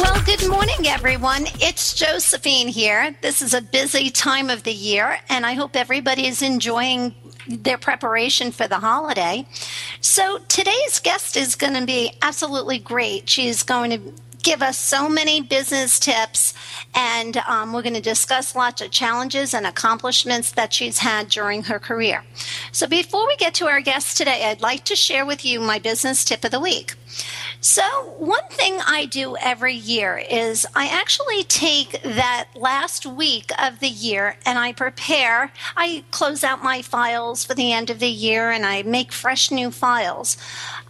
Well, good morning, everyone. It's Josephine here. This is a busy time of the year, and I hope everybody is enjoying their preparation for the holiday. So, today's guest is going to be absolutely great. She's going to give us so many business tips, and um, we're going to discuss lots of challenges and accomplishments that she's had during her career. So, before we get to our guest today, I'd like to share with you my business tip of the week. So, one thing I do every year is I actually take that last week of the year and I prepare, I close out my files for the end of the year and I make fresh new files.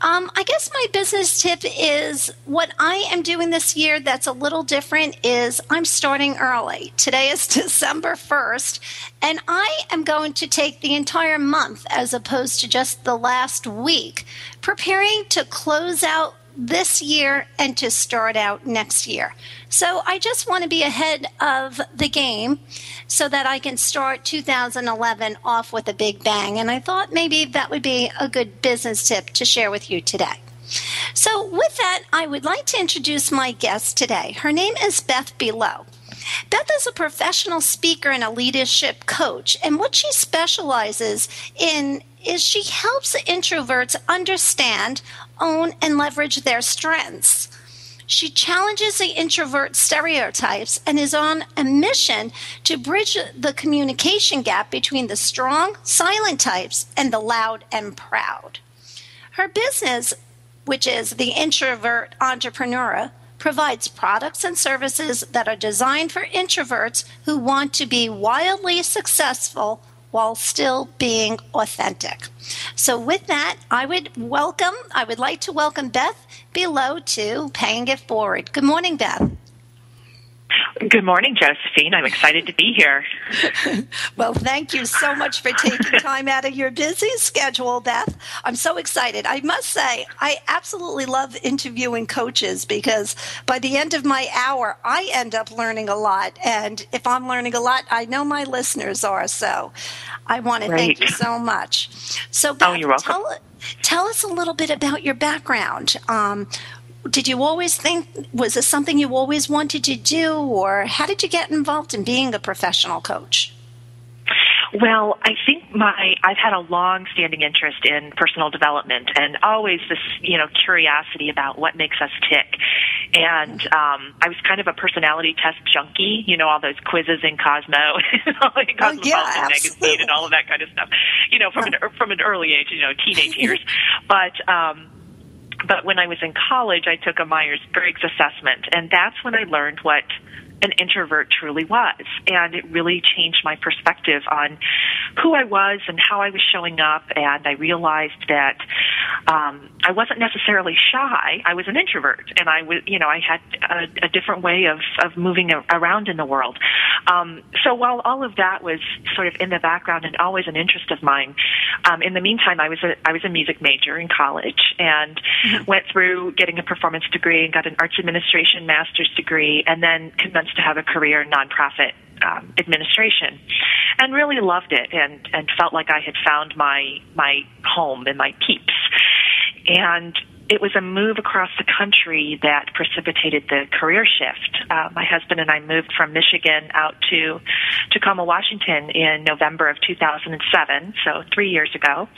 Um, I guess my business tip is what I am doing this year that's a little different is I'm starting early. Today is December 1st, and I am going to take the entire month as opposed to just the last week, preparing to close out this year and to start out next year. So I just want to be ahead of the game so that I can start 2011 off with a big bang. And I thought maybe that would be a good business tip to share with you today. So, with that, I would like to introduce my guest today. Her name is Beth Buelow. Beth is a professional speaker and a leadership coach, and what she specializes in is she helps introverts understand, own, and leverage their strengths. She challenges the introvert stereotypes and is on a mission to bridge the communication gap between the strong, silent types and the loud and proud. Her business, which is the Introvert Entrepreneur, provides products and services that are designed for introverts who want to be wildly successful while still being authentic. So, with that, I would welcome, I would like to welcome Beth Buelow to Paying It Forward. Good morning, Beth. Good morning, Josephine. I'm excited to be here. well, thank you so much for taking time out of your busy schedule, Beth. I'm so excited. I must say, I absolutely love interviewing coaches because by the end of my hour, I end up learning a lot. And if I'm learning a lot, I know my listeners are. So I want to thank you so much. So, Beth, oh, you're welcome. Tell, tell us a little bit about your background. Um, did you always think was this something you always wanted to do or how did you get involved in being a professional coach well, I think my I've had a long-standing interest in personal development and always this, you know, curiosity about what makes us tick. And um, I was kind of a personality test junkie, you know, all those quizzes in Cosmo, Cosmopolitan oh, yeah, magazine, and all of that kind of stuff. You know, from an from an early age, you know, teenage years. But um, but when I was in college, I took a Myers Briggs assessment, and that's when I learned what an introvert truly was. And it really changed my perspective on who I was and how I was showing up. And I realized that um, I wasn't necessarily shy. I was an introvert, and I was, you know, I had a, a different way of of moving around in the world. Um, so while all of that was sort of in the background and always an interest of mine, um, in the meantime, I was a I was a music major in college and mm-hmm. went through getting a performance degree and got an arts administration master's degree, and then commenced to have a career in nonprofit um, administration, and really loved it, and and felt like I had found my my home and my peeps. And it was a move across the country that precipitated the career shift. Uh, my husband and I moved from Michigan out to Tacoma, Washington in November of 2007, so three years ago.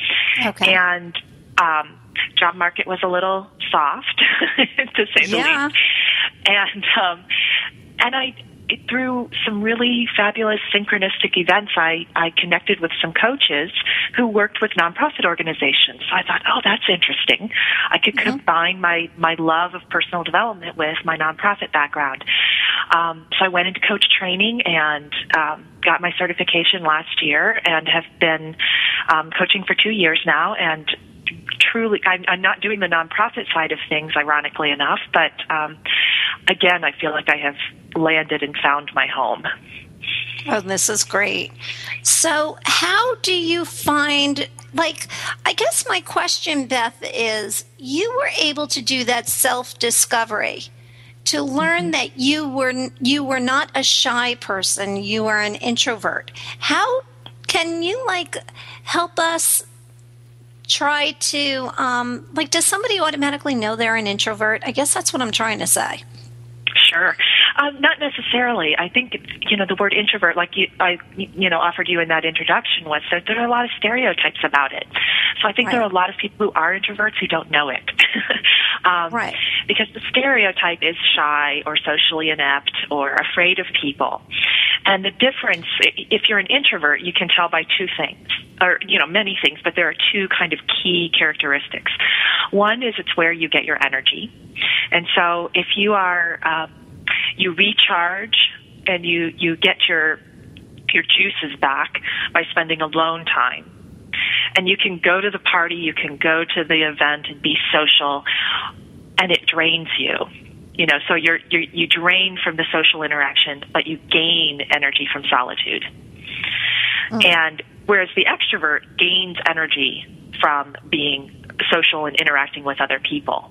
Okay. And um, job market was a little soft, to say the Yeah. least. And um, and I through some really fabulous synchronistic events, I, I connected with some coaches who worked with nonprofit organizations. So I thought, oh, that's interesting. I could combine my, my love of personal development with my nonprofit background. Um, so I went into coach training and um, got my certification last year and have been um, coaching for two years now and truly I'm, I'm not doing the nonprofit side of things ironically enough but um, again i feel like i have landed and found my home. Oh, this is great. So, how do you find, like, I guess my question, Beth, is you were able to do that self discovery to learn that you were you were not a shy person. You were an introvert. How can you like help us try to um, like does somebody automatically know they're an introvert? I guess that's what i'm trying to say. Sure. Um, not necessarily. I think you know the word introvert, like you, I you know offered you in that introduction, was that there are a lot of stereotypes about it. So I think there are a lot of people who are introverts who don't know it. um, Right. Because the stereotype is shy or socially inept or afraid of people, and the difference, if you're an introvert, you can tell by two things, or you know many things, but there are two kind of key characteristics. One is it's where you get your energy, and so if you are um, you recharge and you you get your your juices back by spending alone time. And you can go to the party, you can go to the event and be social, and it drains you. You know, so you're, you're you drain from the social interaction, but you gain energy from solitude. Mm. And whereas the extrovert gains energy from being social and interacting with other people.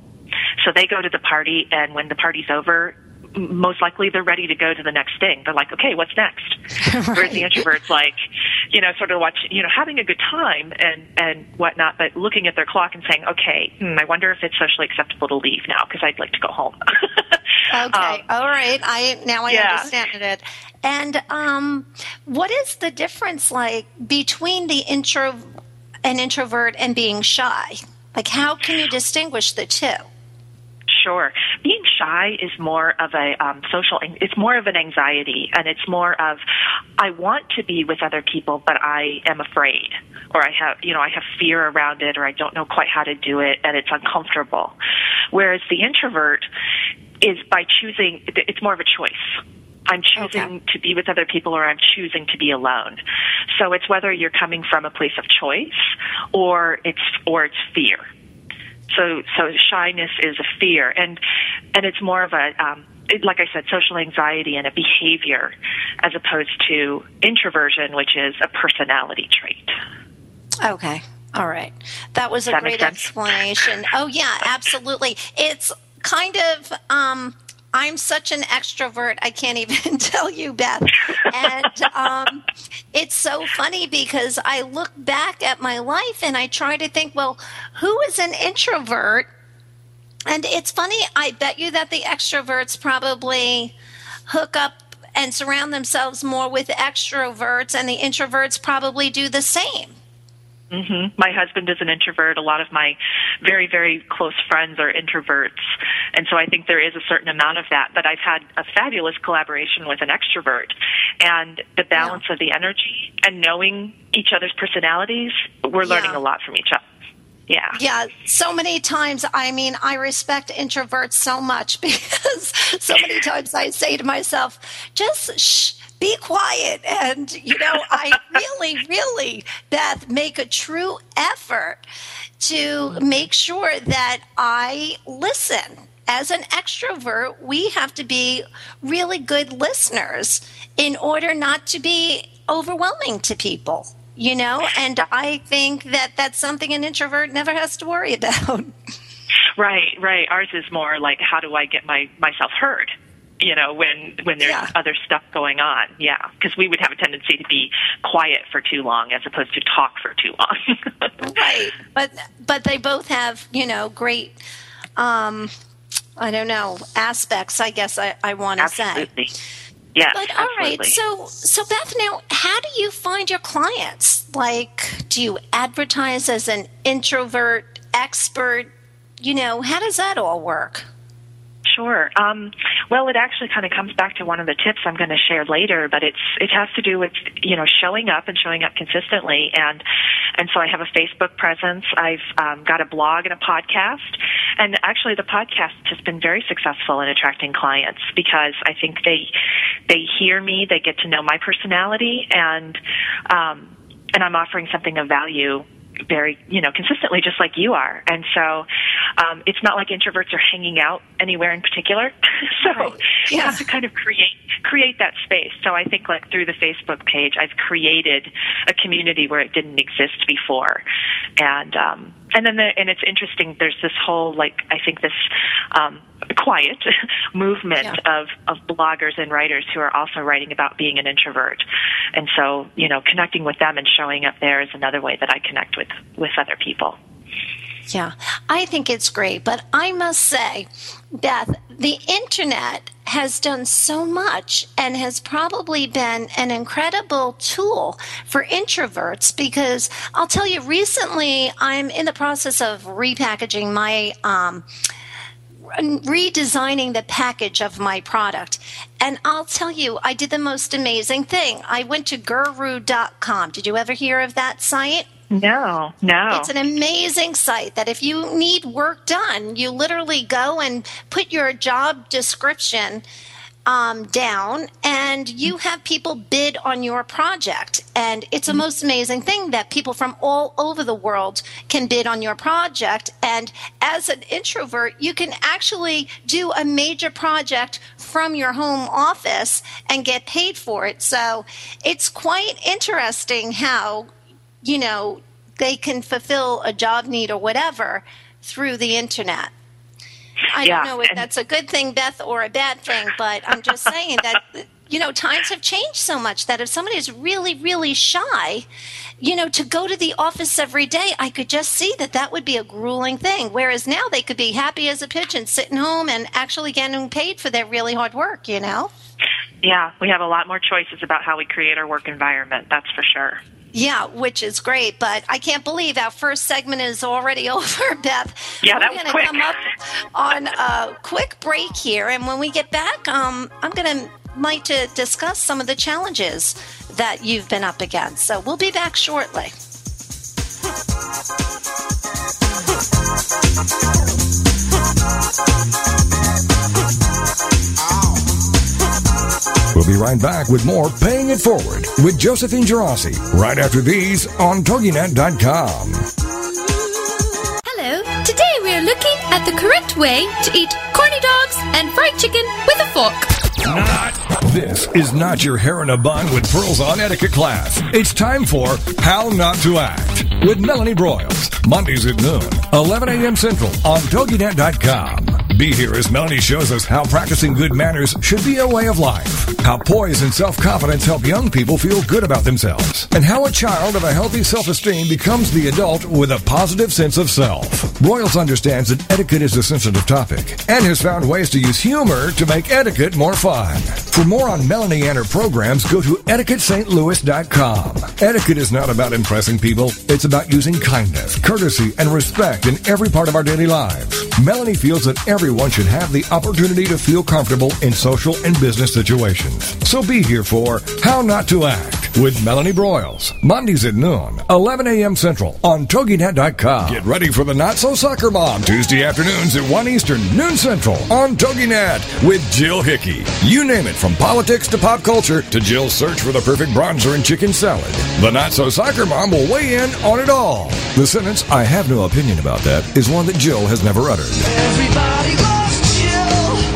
So they go to the party, and when the party's over, most likely they're ready to go to the next thing. They're like, okay, what's next? Whereas the introvert's like, you know, sort of watch, you know, having a good time and and whatnot, but looking at their clock and saying, okay, hmm, I wonder if it's socially acceptable to leave now because I'd like to go home. Okay, Um, all right. I now I yeah. understand it. And um, what is the difference like between the intro, an introvert, and being shy? Like, how can you distinguish the two? Sure. Being shy is more of a um, social, it's more of an anxiety, and it's more of, I want to be with other people, but I am afraid, or I have, you know, I have fear around it, or I don't know quite how to do it, and it's uncomfortable. Whereas the introvert is by choosing, it's more of a choice. I'm choosing Okay. to be with other people or I'm choosing to be alone. So it's whether you're coming from a place of choice or it's or it's fear. So so shyness is a fear and and it's more of a um it, like I said, social anxiety and a behavior as opposed to introversion, which is a personality trait. Okay, all right. That was a that great explanation. Oh yeah, absolutely. It's kind of. Um, I'm such an extrovert. I can't even tell you, Beth. And um, it's so funny because I look back at my life and I try to think, well, who is an introvert? And it's funny, I bet you that the extroverts probably hook up and surround themselves more with extroverts, and the introverts probably do the same. Hmm My husband is an introvert. A lot of my very, very close friends are introverts. And so I think there is a certain amount of that. But I've had a fabulous collaboration with an extrovert. And the balance of the energy and knowing each other's personalities, we're learning a lot from each other. Yeah. Yeah, so many times. I mean, I respect introverts so much because so many times I say to myself, just shh, be quiet. And, you know, I really, really, Beth, make a true effort to make sure that I listen. As an extrovert, we have to be really good listeners in order not to be overwhelming to people you know and i think that that's something an introvert never has to worry about Right, right. Ours is more like how do I get my myself heard? You know, when when there's Yeah. other stuff going on. Yeah, because we would have a tendency to be quiet for too long as opposed to talk for too long. right but but they both have you know great um, I don't know aspects. I guess I, I want to say. Yes. But all right, absolutely. so so Beth, now how do you find your clients? Like, do you advertise as an introvert expert? You know, how does that all work? Sure. Um, well, it actually kind of comes back to one of the tips I'm going to share later, but it's it has to do with you know showing up and showing up consistently, and and so I have a Facebook presence. I've um, got a blog and a podcast, and actually the podcast has been very successful in attracting clients because I think they they hear me, they get to know my personality, and um, and I'm offering something of value very you know consistently just like you are. And so um, it's not like introverts are hanging out anywhere in particular. So Right. you have to kind of create create that space. So i think like through the facebook page i've created a community where it didn't exist before. And um and then the, and it's interesting there's this whole like i think this um quiet movement Yeah. of of bloggers and writers who are also writing about being an introvert and so you know connecting with them and showing up there is another way that i connect with with other people Yeah, I think it's great. But I must say, Beth, the internet has done so much and has probably been an incredible tool for introverts because I'll tell you, recently I'm in the process of repackaging my. Um, redesigning the package of my product. And I'll tell you, I did the most amazing thing. I went to guru.com. Did you ever hear of that site? No no It's an amazing site that if you need work done, you literally go and put your job description um, down and you have people bid on your project. And it's a most amazing thing that people from all over the world can bid on your project. And as an introvert, you can actually do a major project from your home office and get paid for it. So it's quite interesting how you know, they can fulfill a job need or whatever through the internet. I Yeah, don't know if that's a good thing, Beth, or a bad thing, but I'm just saying that, you know, times have changed so much that if somebody is really, really shy, you know, to go to the office every day, I could just see that that would be a grueling thing. Whereas now they could be happy as a pigeon, sitting home and actually getting paid for their really hard work, you know? yeah we have a lot more choices about how we create our work environment that's for sure Yeah, which is great, but I can't believe our first segment is already over, Beth. Yeah, that We're gonna come up on a quick break here, and when we get back, um, I'm going to like to discuss some of the challenges that you've been up against. So we'll be back shortly. We'll be right back with more Paying It Forward with Josephine Gerasi right after these on TogiNet.com. Hello. Today we are looking at the correct way to eat corny dogs and fried chicken with a fork. Not. This is not your hair in a bun with pearls on etiquette class. It's time for How Not to Act with Melanie Broyles. Mondays at noon, 11 a.m. Central on TogiNet.com. Be here as Melanie shows us how practicing good manners should be a way of life, how poise and self-confidence help young people feel good about themselves, and how a child of a healthy self-esteem becomes the adult with a positive sense of self. Royals understands that etiquette is a sensitive topic and has found ways to use humor to make etiquette more fun. For more on Melanie and her programs, go to etiquettestlouis.com. Etiquette is not about impressing people. It's about using kindness, courtesy, and respect in every part of our daily lives. Melanie feels that everyone should have the opportunity to feel comfortable in social and business situations. So be here for How Not to Act with Melanie Broyles. Mondays at noon, 11 a.m. Central on TogiNet.com. Get ready for the Not So Soccer Mom Tuesday afternoons at 1 Eastern, noon Central on TogiNet with Jill Hickey. You name it, from politics to pop culture to Jill's search for the perfect bronzer and chicken salad. The Not So Soccer Mom will weigh in on it all. The sentence, I have no opinion about that, is one that Jill has never uttered.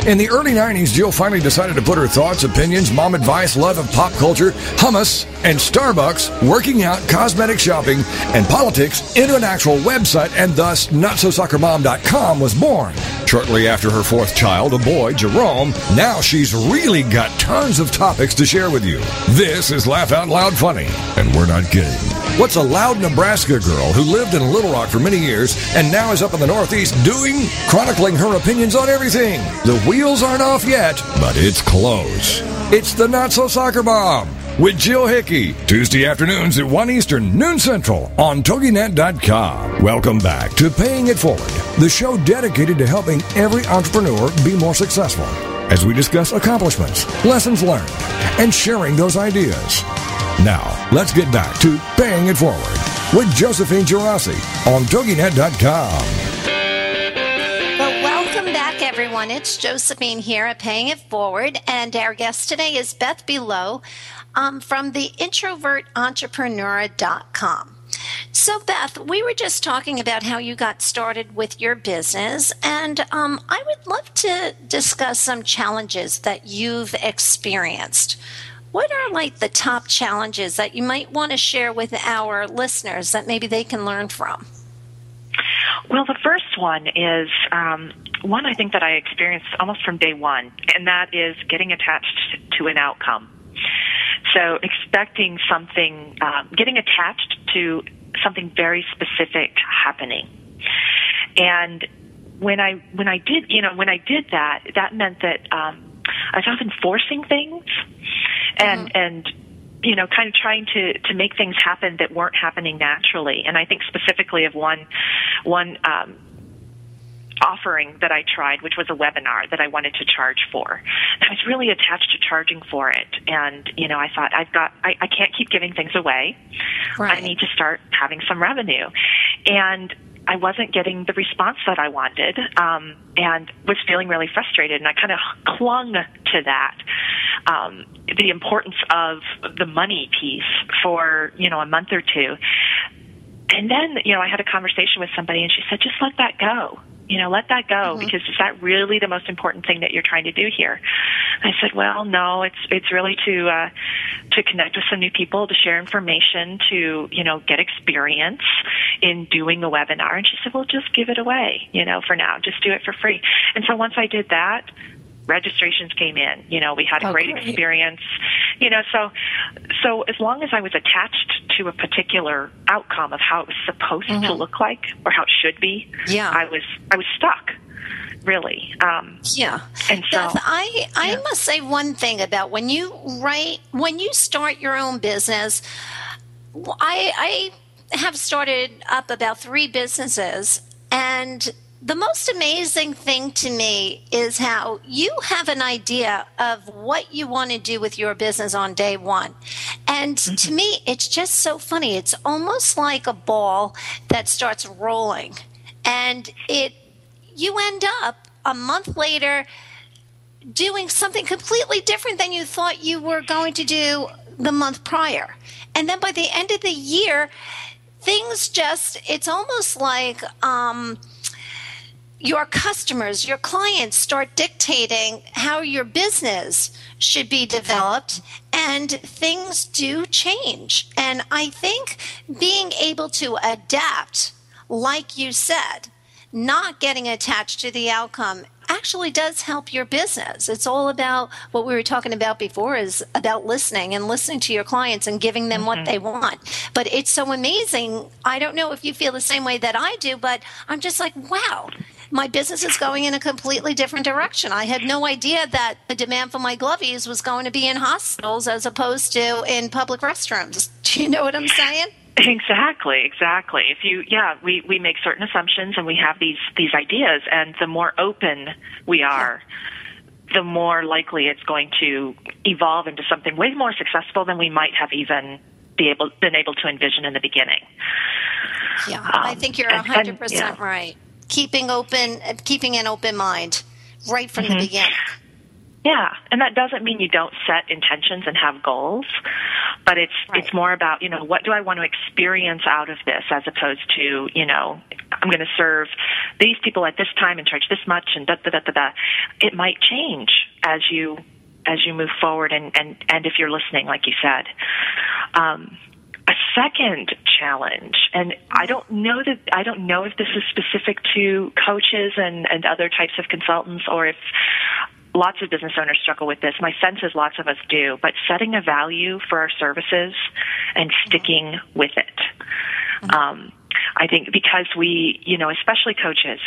In the early 90s, Jill finally decided to put her thoughts, opinions, mom advice, love of pop culture, hummus, and Starbucks, working out, cosmetic shopping, and politics into an actual website, and thus NotSoSoccerMom.com was born. Shortly after her fourth child, a boy, Jerome, now she's really got tons of topics to share with you. This is Laugh Out Loud Funny, and we're not kidding. What's a loud Nebraska girl who lived in Little Rock for many years and now is up in the Northeast doing? Chronicling her opinions on everything. The wheels aren't off yet, but it's close. It's the Not So Soccer Bomb with Jill Hickey. Tuesday afternoons at 1 Eastern, noon Central on TogiNet.com. Welcome back to Paying It Forward, the show dedicated to helping every entrepreneur be more successful as we discuss accomplishments, lessons learned, and sharing those ideas. Now, let's get back to Paying It Forward with Josephine Girassi on TogiNet.com. Well, welcome back, everyone. It's Josephine here at Paying It Forward, and our guest today is Beth Buelow um, from the introvertentrepreneur.com. So, Beth, we were just talking about how you got started with your business, and um, I would love to discuss some challenges that you've experienced. What are like the top challenges that you might want to share with our listeners that maybe they can learn from? Well, the first one is um, one I think that I experienced almost from day one, and that is getting attached to an outcome. So, expecting something, uh, getting attached to something very specific happening. And when I when I did, you know, when I did that, that meant that um, I was often forcing things, and Mm-hmm. and you know, kind of trying to to make things happen that weren't happening naturally. And I think specifically of one one um, offering that I tried, which was a webinar that I wanted to charge for. I was really attached to charging for it, and you know, I thought I've got I, I can't keep giving things away. I need to start having some revenue, and I wasn't getting the response that I wanted, um, and was feeling really frustrated. And I kind of clung to that, um, the importance of the money piece for you know a month or two. And then, you know, I had a conversation with somebody and she said, just let that go. You know, let that go because is that really the most important thing that you're trying to do here? I said, well, no, it's, it's really to, uh, to connect with some new people, to share information, to, you know, get experience in doing a webinar. And she said, well, just give it away, you know, for now, just do it for free. And so once I did that, registrations came in. You know, we had a Oh, great great. experience. You know, so so as long as I was attached to a particular outcome of how it was supposed to look like or how it should be, Mm-hmm. Yeah. I was I was stuck. Really, um, Yeah. And so- Beth, I, I Yeah. must say one thing about when you write, when you start your own business, I, I have started up about three businesses and the most amazing thing to me is how you have an idea of what you want to do with your business on day one. And to me, it's just so funny. It's almost like a ball that starts rolling and it, you end up a month later doing something completely different than you thought you were going to do the month prior. And then by the end of the year, things just, it's almost like, um, your customers, your clients start dictating how your business should be developed, and things do change. And I think being able to adapt, like you said, not getting attached to the outcome actually does help your business. It's all about what we were talking about before is about listening and listening to your clients and giving them what mm-hmm. they want. But it's so amazing. I don't know if you feel the same way that I do, but I'm just like, wow. My business is going in a completely different direction. I had no idea that the demand for my glovies was going to be in hospitals as opposed to in public restrooms. Do you know what I'm saying? Exactly, exactly. If you, yeah, we, we make certain assumptions and we have these, these ideas, and the more open we are, the more likely it's going to evolve into something way more successful than we might have even be able, been able to envision in the beginning. Yeah, I Um, think you're and- and, 100% yeah. right. Keeping open, keeping an open mind right from Mm-hmm. the beginning. Yeah, and that doesn't mean you don't set intentions and have goals, but it's Right. it's more about you know what do I want to experience out of this as opposed to you know I'm going to serve these people at this time and charge this much and da da da da da. It might change as you as you move forward and and and if you're listening, like you said. Um, a second challenge, and I don't know that I don't know if this is specific to coaches and and other types of consultants or if lots of business owners struggle with this. My sense is lots of us do, but setting a value for our services and sticking with it. Um, I think because we, you know, especially coaches,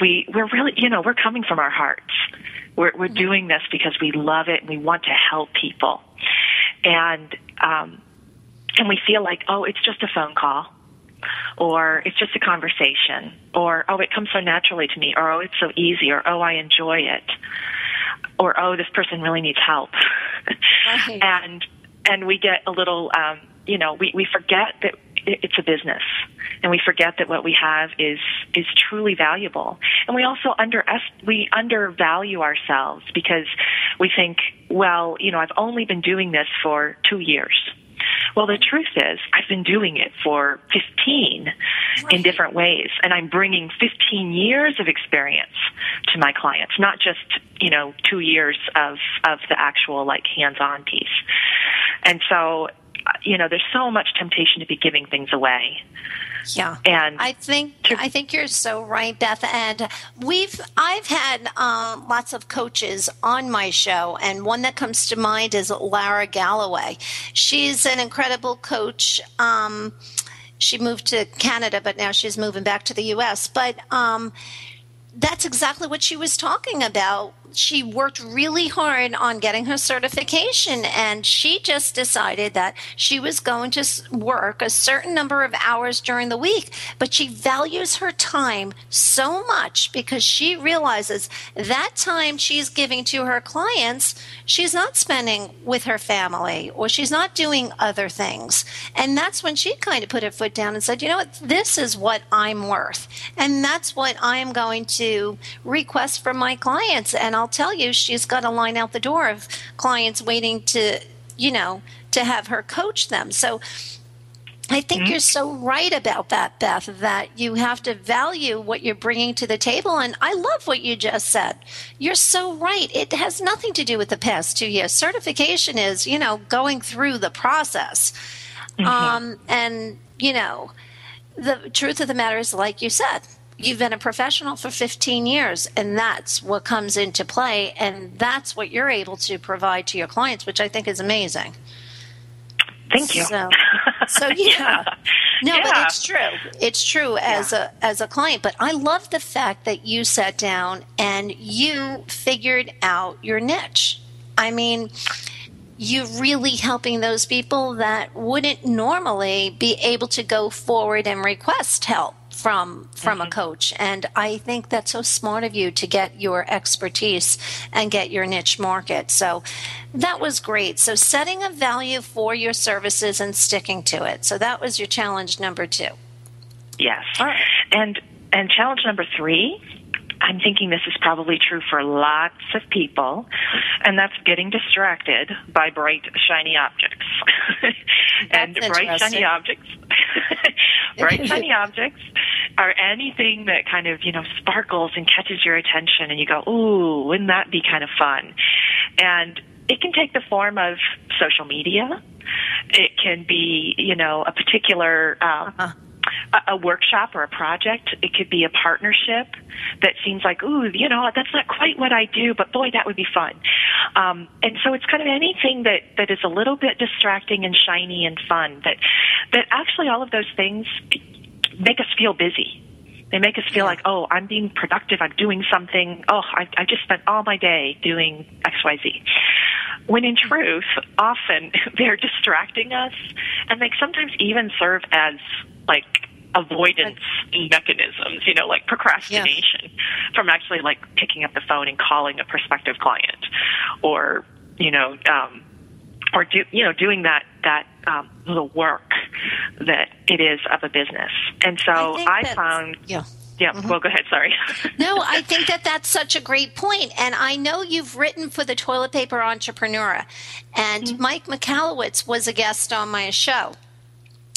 we we're really, you know, we're coming from our hearts. We're we're doing this because we love it and we want to help people, and um, and we feel like, oh, it's just a phone call, or it's just a conversation, or oh, it comes so naturally to me, or oh, it's so easy, or oh, I enjoy it, or oh, this person really needs help, Right. and and we get a little, um, you know, we we forget that it's a business, and we forget that what we have is is truly valuable, and we also under we undervalue ourselves because we think, well, you know, I've only been doing this for two years. Well, the truth is, I've been doing it for 15 in different ways, and I'm bringing 15 years of experience to my clients, not just you know two years of of the actual like hands-on piece. And so, uh, you know, there's so much temptation to be giving things away. Yeah. And I think I think you're so right, Beth. And we've I've had um, lots of coaches on my show, and one that comes to mind is Lara Galloway. She's an incredible coach. Um, she moved to Canada, but now she's moving back to the U.S. But um, that's exactly what she was talking about. She worked really hard on getting her certification, and she just decided that she was going to work a certain number of hours during the week. But she values her time so much because she realizes that time she's giving to her clients, she's not spending with her family or she's not doing other things. And that's when she kind of put her foot down and said, you know what, this is what I'm worth. And that's what I am going to request from my clients. And I'll tell you, she's got a line out the door of clients waiting to, you know, to have her coach them. So I think you're so right about that, Beth, that you have to value what you're bringing to the table. And I love what you just said. You're so right. It has nothing to do with the past two years. Certification is, you know, going through the process. Um, and, you know, the truth of the matter is, like you said, you've been a professional for 15 years, and that's what comes into play. And that's what you're able to provide to your clients, which I think is amazing. thank you. So, so yeah. No, but it's true. It's true as a as a client. But I love the fact that you sat down and you figured out your niche. I mean, you're really helping those people that wouldn't normally be able to go forward and request help from from a mm-hmm. coach. And i think that's so smart of you to get your expertise and get your niche market. So that was great. So setting a value for your services and sticking to it. So that was your challenge number two. Yes. Right. And and challenge number three, I'm thinking this is probably true for lots of people, and that's getting distracted by bright shiny objects. and bright shiny objects bright shiny objects are anything that kind of, you know, sparkles and catches your attention and you go, "Ooh, wouldn't that be kind of fun?" And it can take the form of social media. It can be, you know, a particular um, a, workshop or a project. It could be a partnership that seems like, ooh, you know, that's not quite what I do, but boy, that would be fun. Um, and so it's kind of anything that, that is a little bit distracting and shiny and fun. That that actually all of those things make us feel busy. They make us feel like, oh, I'm being productive. I'm doing something. Oh, I, I just spent all my day doing X, Y, Z. When in truth, often they're distracting us, and they sometimes even serve as like avoidance mechanisms. You know, like procrastination from actually like picking up the phone and calling a prospective client, or you know. Um, or do you know doing that that um, the work that it is of a business. And so I I, found yeah. yeah. Well, go ahead. Sorry. no, I think that that's such a great point. And I know you've written for the Toilet Paper Entrepreneur, and Mike Michalowicz was a guest on my show.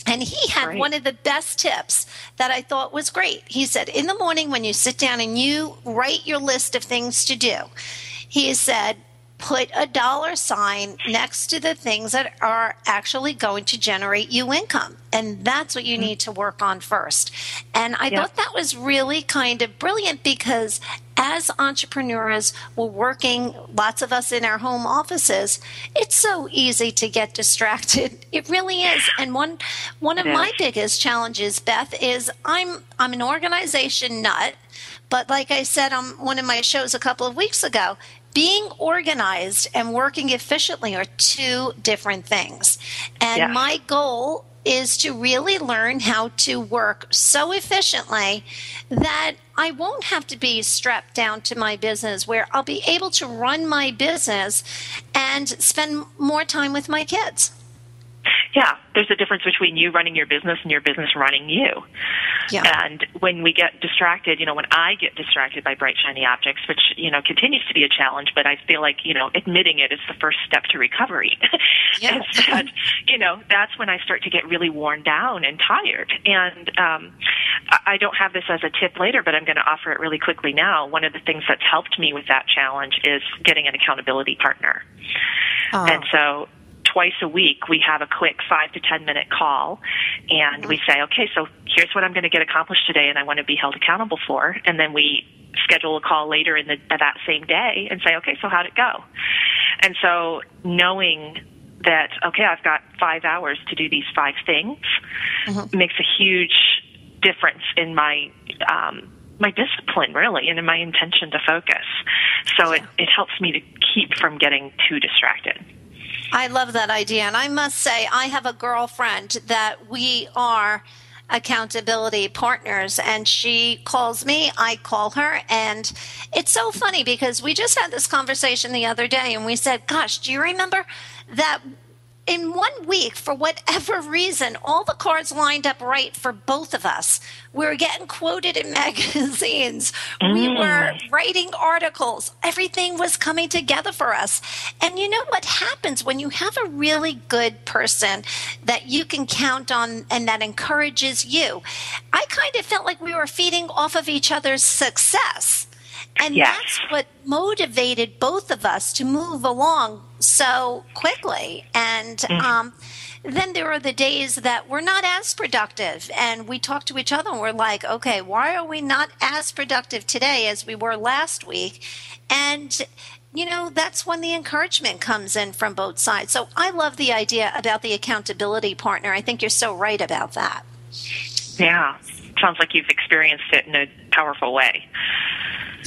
And he had one of the best tips that I thought was great. He said, In the morning, when you sit down and you write your list of things to do, he said, put a dollar sign next to the things that are actually going to generate you income. And that's what you mm-hmm. need to work on first. And I Yeah. thought that was really kind of brilliant because as entrepreneurs, we're working, lots of us in our home offices, it's so easy to get distracted. It really is. And one one of my biggest challenges, Beth, is I'm I'm an organization nut, but like I said on one of my shows a couple of weeks ago, being organized and working efficiently are two different things. And Yeah. my goal is to really learn how to work so efficiently that I won't have to be strapped down to my business, where I'll be able to run my business and spend more time with my kids. Yeah, there's a difference between you running your business and your business running you. Yeah. And when we get distracted, you know, when I get distracted by bright, shiny objects, which, you know, continues to be a challenge, but I feel like, you know, admitting it is the first step to recovery. Yeah. and you know, that's when I start to get really worn down and tired. And um, I I don't have this as a tip later, but I'm going to offer it really quickly now. One of the things that's helped me with that challenge is getting an accountability partner. Oh. And so twice a week we have a quick five to ten minute call and we say, okay, so here's what I'm going to get accomplished today and I want to be held accountable for. And then we schedule a call later in the, that same day and say, okay, so how'd it go? And so knowing that, okay, I've got five hours to do these five things makes a huge difference in my, um, my discipline really and in my intention to focus. So it, it helps me to keep from getting too distracted. I love that idea. And I must say, I have a girlfriend that we are accountability partners and she calls me i call her and it's so funny because we just had this conversation the other day and we said gosh do you remember that in one week, for whatever reason, all the cards lined up right for both of us. We were getting quoted in magazines. We mm. were writing articles. Everything was coming together for us. And you know what happens when you have a really good person that you can count on and that encourages you? I kind of felt like we were feeding off of each other's success. And Yes. that's what motivated both of us to move along so quickly. And um, then there are the days that we're not as productive. And we talk to each other and we're like, okay, why are we not as productive today as we were last week? And you know, that's when the encouragement comes in from both sides. So I love the idea about the accountability partner. I think you're so right about that. Yeah. Sounds like you've experienced it in a powerful way.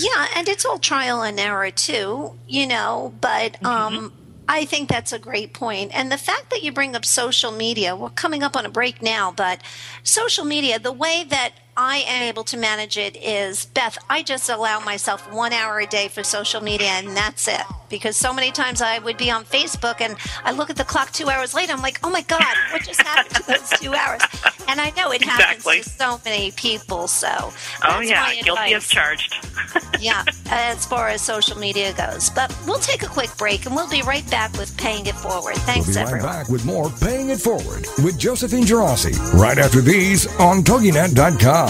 Yeah, and it's all trial and error too, you know, but um I think that's a great point. And the fact that you bring up social media, we're coming up on a break now, but social media, the way that I am able to manage it is Beth, I just allow myself one hour a day for social media and that's it. Because so many times I would be on Facebook and I look at the clock two hours later, I'm like, oh my God, what just happened to those two hours? And I know it happens Exactly. to so many people. So, Oh that's yeah, my guilty advice as charged. yeah, as far as social media goes. But we'll take a quick break and we'll be right back with Paying It Forward. Thanks, We'll be right everyone. back with more Paying It Forward with Josephine Gerasi right after these on TogiNet.com.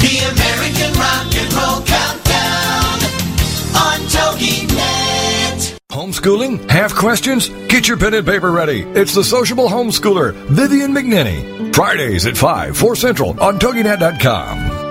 The American Rock and Roll Countdown on TogiNet. Homeschooling? Have questions? Get your pen and paper ready. It's the sociable homeschooler, Vivian McNinney. Fridays at 5, 4 Central on TogiNet.com.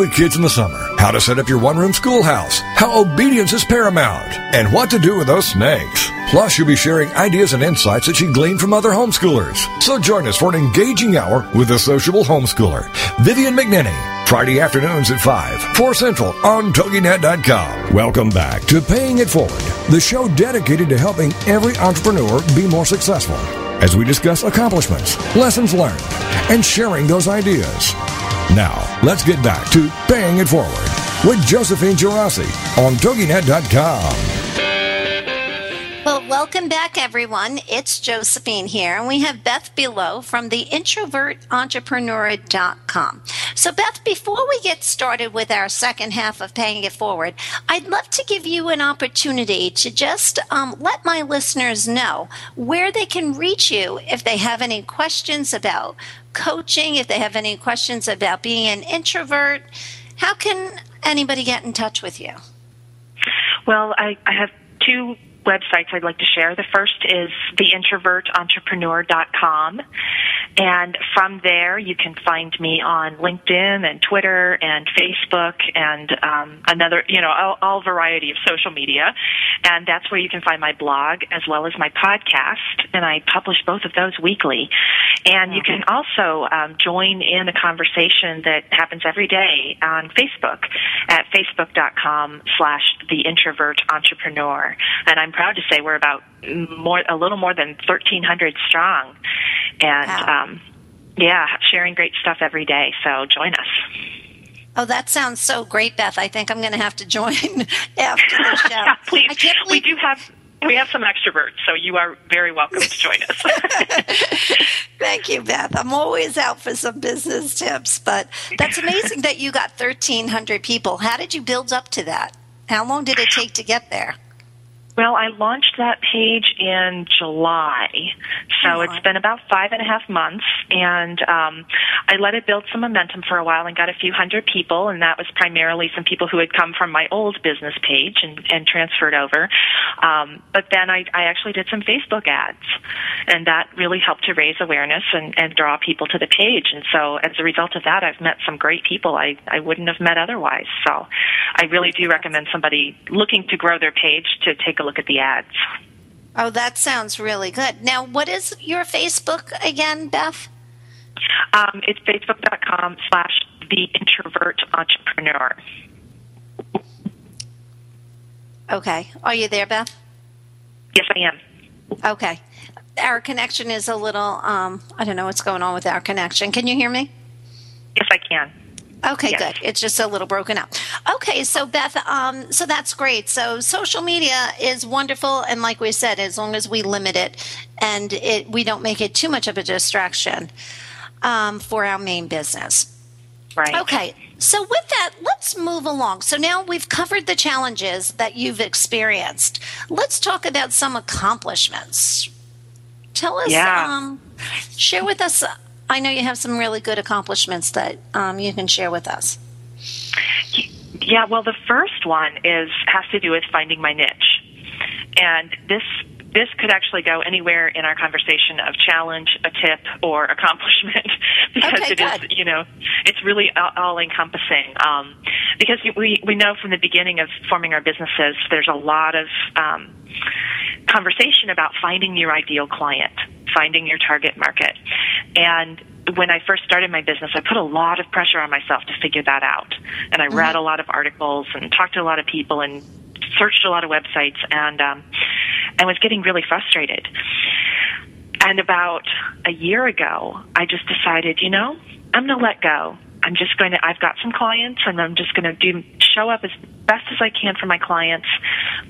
with kids in the summer? How to set up your one-room schoolhouse? How obedience is paramount? And what to do with those snakes? Plus, you'll be sharing ideas and insights that she gleaned from other homeschoolers. So join us for an engaging hour with the sociable homeschooler, Vivian McNinney. Friday afternoons at 5, 4 Central on TogiNet.com. Welcome back to Paying It Forward, the show dedicated to helping every entrepreneur be more successful as we discuss accomplishments, lessons learned, and sharing those ideas. Now, let's get back to Paying It Forward with Josephine Girassi on TogiNet.com. Well, welcome back, everyone. It's Josephine here, and we have Beth Buelow from the introvertentrepreneur.com. So, Beth, before we get started with our second half of Paying It Forward, I'd love to give you an opportunity to just um, let my listeners know where they can reach you if they have any questions about coaching, if they have any questions about being an introvert. How can anybody get in touch with you? Well, I, I have two websites I'd like to share. The first is theintrovertentrepreneur.com. And from there, you can find me on LinkedIn and Twitter and Facebook and um, another, you know, all, all variety of social media. And that's where you can find my blog as well as my podcast. And I publish both of those weekly. And you can also um, join in a conversation that happens every day on Facebook at facebook.com slash the introvert entrepreneur. And I'm proud to say we're about more, a little more than 1,300 strong. And, Wow. um, yeah, sharing great stuff every day. So join us. Oh, that sounds so great, Beth. I think I'm going to have to join after the show. yeah, please. I can't we do have we have some extroverts, so you are very welcome to join us. Thank you, Beth. I'm always out for some business tips, but that's amazing that you got 1,300 people. How did you build up to that? How long did it take to get there? Well, I launched that page in July, so it's been about five and a half months, and um, I let it build some momentum for a while and got a few hundred people, and that was primarily some people who had come from my old business page and, and transferred over. Um, but then I, I actually did some Facebook ads, and that really helped to raise awareness and, and draw people to the page. And so, as a result of that, I've met some great people I, I wouldn't have met otherwise. So, I really do recommend somebody looking to grow their page to take a look at the ads. Oh, that sounds really good. Now, what is your Facebook again, Beth? Um, it's facebook.com slash the introvert entrepreneur. Okay. Are you there, Beth? Yes, I am. Okay. Our connection is a little, um, I don't know what's going on with our connection. Can you hear me? Yes, I can. Okay, Yes. good. It's just a little broken up. Okay, so Beth, um, so that's great. So social media is wonderful, and like we said, as long as we limit it and it, we don't make it too much of a distraction um, for our main business. Right. Okay, so with that, let's move along. So now we've covered the challenges that you've experienced. Let's talk about some accomplishments. Tell us, Yeah. um, share with us. I know you have some really good accomplishments that um, you can share with us. Yeah, well, the first one is has to do with finding my niche, and this this could actually go anywhere in our conversation of challenge, a tip, or accomplishment, because Okay, it is good. you know it's really all encompassing. Um, because we we know from the beginning of forming our businesses, there's a lot of um, conversation about finding your ideal client, finding your target market. And when I first started my business, I put a lot of pressure on myself to figure that out. And I read a lot of articles and talked to a lot of people and searched a lot of websites and um, and was getting really frustrated. And about a year ago, I just decided, you know, I'm going to let go. I'm just going to. I've got some clients, and I'm just going to do show up as best as I can for my clients,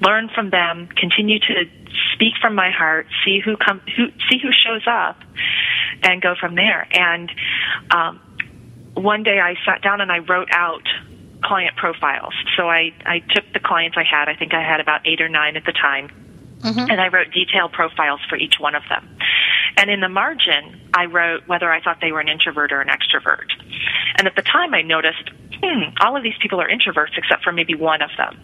learn from them, continue to speak from my heart, see who come, who see who shows up, and go from there. And um, one day, I sat down and I wrote out client profiles. So I I took the clients I had. I think I had about eight or nine at the time and I wrote detailed profiles for each one of them. And in the margin, I wrote whether I thought they were an introvert or an extrovert. And at the time, I noticed, hmm, all of these people are introverts except for maybe one of them.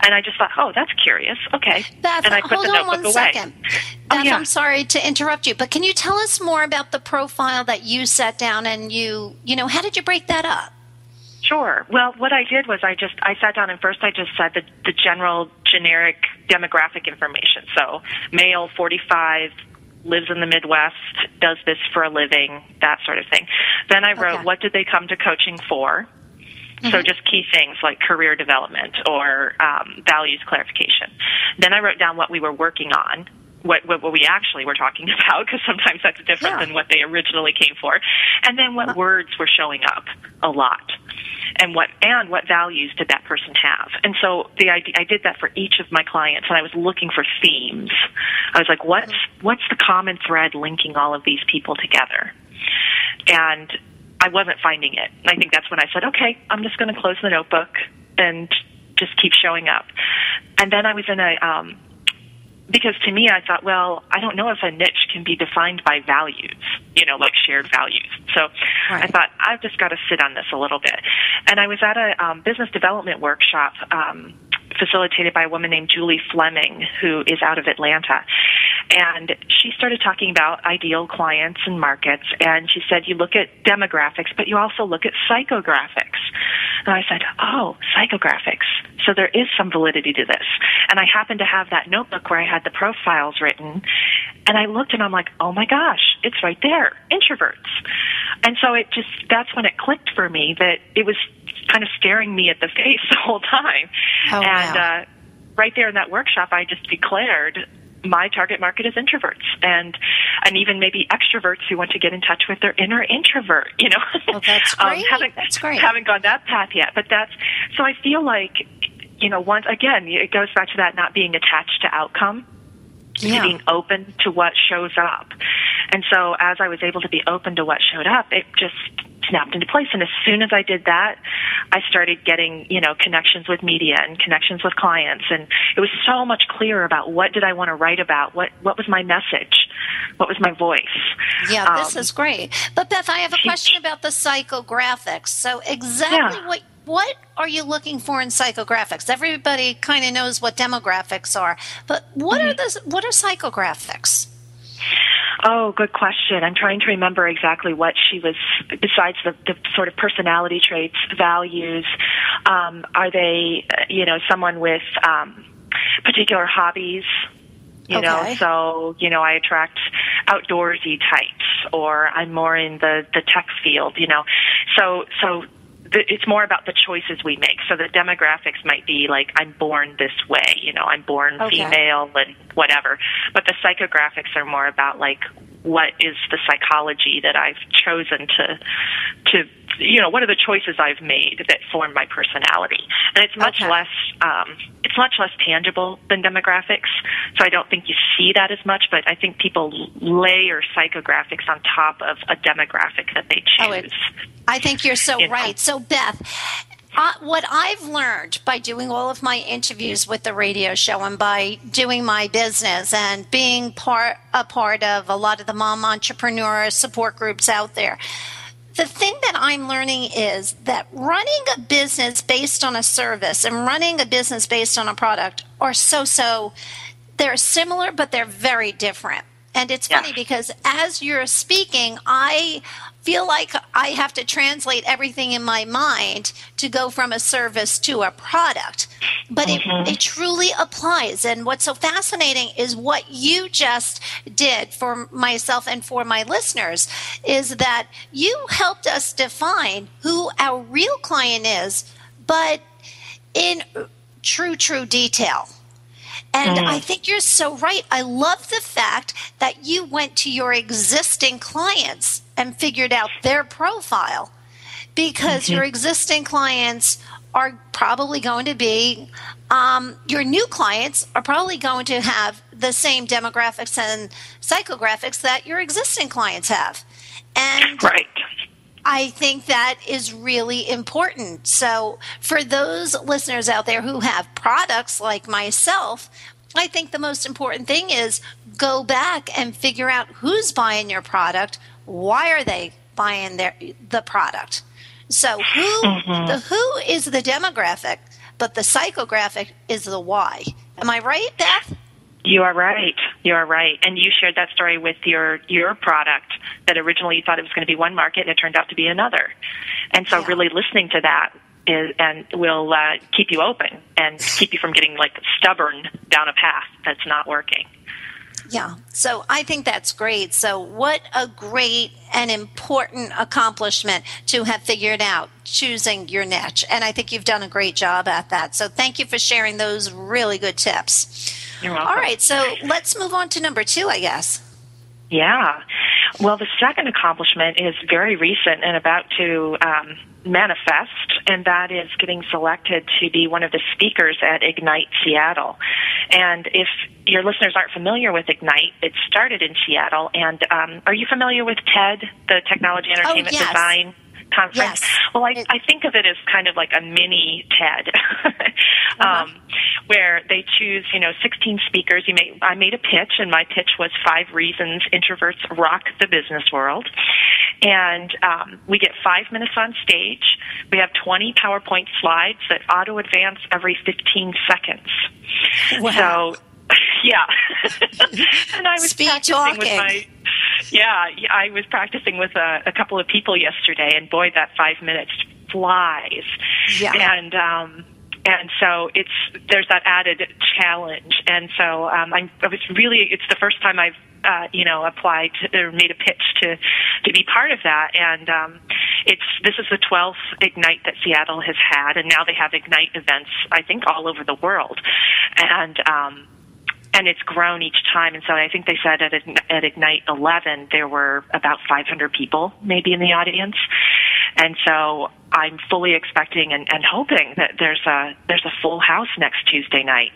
And I just thought, oh, that's curious. Okay. Beth, and I put hold the on notebook one away. second. Oh, Beth, yeah. I'm sorry to interrupt you, but can you tell us more about the profile that you sat down and you, you know, how did you break that up? Sure. Well, what I did was I just I sat down and first I just said the the general generic demographic information. So male, 45, lives in the Midwest, does this for a living, that sort of thing. Then I wrote, Okay. what did they come to coaching for? So just key things like career development or um, values clarification. Then I wrote down what we were working on, what, what, what we actually were talking about, because sometimes that's different Yeah. than what they originally came for. And then what words were showing up a lot, and what and what values did that person have. And so the idea, I did that for each of my clients, and I was looking for themes. I was like, what's what's the common thread linking all of these people together? and I wasn't finding it. And I think that's when I said, okay, I'm just going to close the notebook and just keep showing up. And then I was in a, um, because to me, I thought, well, I don't know if a niche can be defined by values, you know, like shared values. So I thought, I've just got to sit on this a little bit. And I was at a um, business development workshop um, facilitated by a woman named Julie Fleming, who is out of Atlanta. And she started talking about ideal clients and markets. And she said, you look at demographics, but you also look at psychographics. And I said, oh, psychographics. So there is some validity to this. And I happened to have that notebook where I had the profiles written. And I looked and I'm like, oh my gosh, it's right there. Introverts. And so it just, that's when it clicked for me that it was kind of staring me at the face the whole time. Oh, and, wow. uh, right there in that workshop, I just declared my target market is introverts and and even maybe extroverts who want to get in touch with their inner introvert you know Oh, that's Um, great. haven't, That's great. haven't gone that path yet but that's so i feel like you know once again it goes back to that not being attached to outcome Yeah. to being open to what shows up. And so as I was able to be open to what showed up, it just snapped into place. And as soon as I did that, I started getting, you know, connections with media and connections with clients. And it was so much clearer about what did I want to write about? What, what was my message? What was my voice? Yeah, this Um, is great. But Beth, I have a question about the psychographics. So exactly Yeah. what what are you looking for in psychographics? Everybody kind of knows what demographics are, but what Mm-hmm. are the what are psychographics? Oh, good question. I'm trying to remember exactly what she was, besides the, the sort of personality traits, values. Um, are they, you know, someone with um, particular hobbies? You know, so, you know, I attract outdoorsy types or I'm more in the, the tech field, you know. So, so it's more about the choices we make. So the demographics might be like, I'm born this way, you know, I'm born Okay. female and whatever. But the psychographics are more about like, what is the psychology that I've chosen to, to, you know, what are the choices I've made that form my personality? And it's much Okay. less, um, it's much less tangible than demographics. So I don't think you see that as much, but I think people layer psychographics on top of a demographic that they choose. Oh, it- I think you're so You know. right. So Beth, uh, what I've learned by doing all of my interviews with the radio show and by doing my business and being part a part of a lot of the mom entrepreneur support groups out there. The thing that I'm learning is that running a business based on a service and running a business based on a product are so so they're similar but they're very different. And it's funny because as you're speaking, I feel like I have to translate everything in my mind to go from a service to a product. But it, mm-hmm. it truly applies. And what's so fascinating is what you just did for myself and for my listeners is that you helped us define who our real client is, but in true, true detail. And I think you're so right. I love the fact that you went to your existing clients and figured out their profile because your existing clients are probably going to be, um, your new clients are probably going to have the same demographics and psychographics that your existing clients have. And Right. I think that is really important. So, for those listeners out there who have products like myself, I think the most important thing is go back and figure out who's buying your product, why are they buying their the product. So, who mm-hmm. the who is the demographic, but the psychographic is the why. Am I right, Beth? You are right. You are right. And you shared that story with your your product that originally you thought it was going to be one market and it turned out to be another. And so Yeah. really listening to that is and will uh, keep you open and keep you from getting like stubborn down a path that's not working. Yeah. So I think that's great. So what a great and important accomplishment to have figured out choosing your niche. And I think you've done a great job at that. So thank you for sharing those really good tips. You're welcome. All right. So let's move on to number two, I guess. Yeah. Well, the second accomplishment is very recent and about to um, manifest, and that is getting selected to be one of the speakers at Ignite Seattle. And if your listeners aren't familiar with Ignite, it started in Seattle. And um, are you familiar with TED, the Technology Entertainment yes. Design? Conference. Yes. Well, I, I think of it as kind of like a mini TED, um, where they choose, you know, 16 speakers. You may, I made a pitch, and my pitch was five reasons introverts rock the business world. And um, we get five minutes on stage. We have 20 PowerPoint slides that auto advance every 15 seconds. Wow. So, yeah. and I was Speed practicing with talking. my. Yeah, I was practicing with a, a couple of people yesterday, and boy, that five minutes flies. Yeah. And um, and so it's there's that added challenge, and so um, I'm, I was really it's the first time I've uh, you know applied to, or made a pitch to to be part of that, and um, it's this is the 12th Ignite that Seattle has had, and now they have Ignite events I think all over the world, and. Um, and it's grown each time. And so I think they said at, at Ignite 11 there were about 500 people maybe in the audience, and so I'm fully expecting and, and hoping that there's a there's a full house next Tuesday night.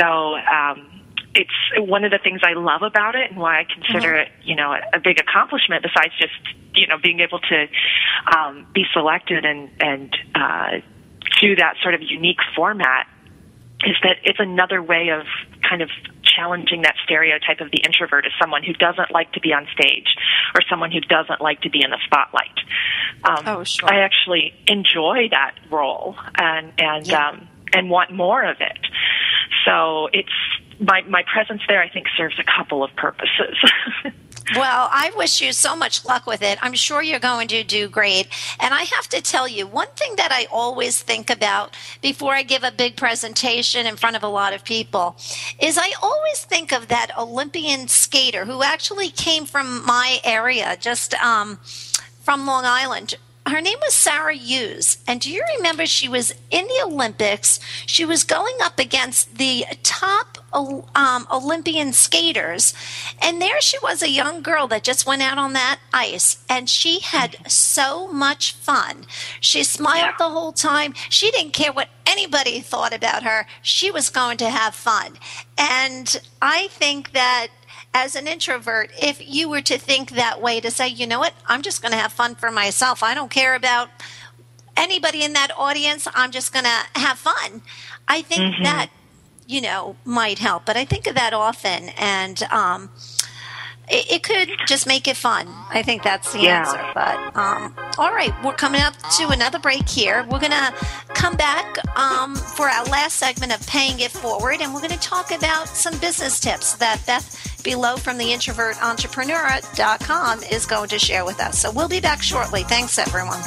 So. Um, it's one of the things I love about it, and why I consider it, you know, a, a big accomplishment. Besides just, you know, being able to um, be selected and and uh, do that sort of unique format is that it's another way of kind of challenging that stereotype of the introvert as someone who doesn't like to be on stage or someone who doesn't like to be in the spotlight. Um, Oh, sure. I actually enjoy that role and and Yeah. um, and want more of it. So it's my my presence there. I think serves a couple of purposes. Well, I wish you so much luck with it. I'm sure you're going to do great. And I have to tell you, one thing that I always think about before I give a big presentation in front of a lot of people is I always think of that Olympian skater who actually came from my area, just um, from Long Island. Her name was Sarah Hughes. And do you remember she was in the Olympics? She was going up against the top um, Olympian skaters. And there she was, a young girl that just went out on that ice. And she had so much fun. She smiled the whole time. She didn't care what anybody thought about her. She was going to have fun. And I think that as an introvert, if you were to think that way, to say, you know what, I'm just going to have fun for myself. I don't care about anybody in that audience. I'm just going to have fun. I think that, you know, might help. But I think of that often. And, um, it, it could just make it fun. I think that's the Yeah. answer. But um, all right, we're coming up to another break here. We're gonna come back um, for our last segment of paying it forward, and we're gonna talk about some business tips that Beth Buelow from the introvertentrepreneur.com is going to share with us. So we'll be back shortly. Thanks, everyone.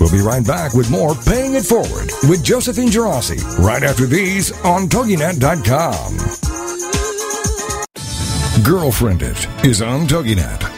We'll be right back with more Paying It Forward with Josephine Geraci right after these on TogiNet.com. Girlfriended is on TogiNet.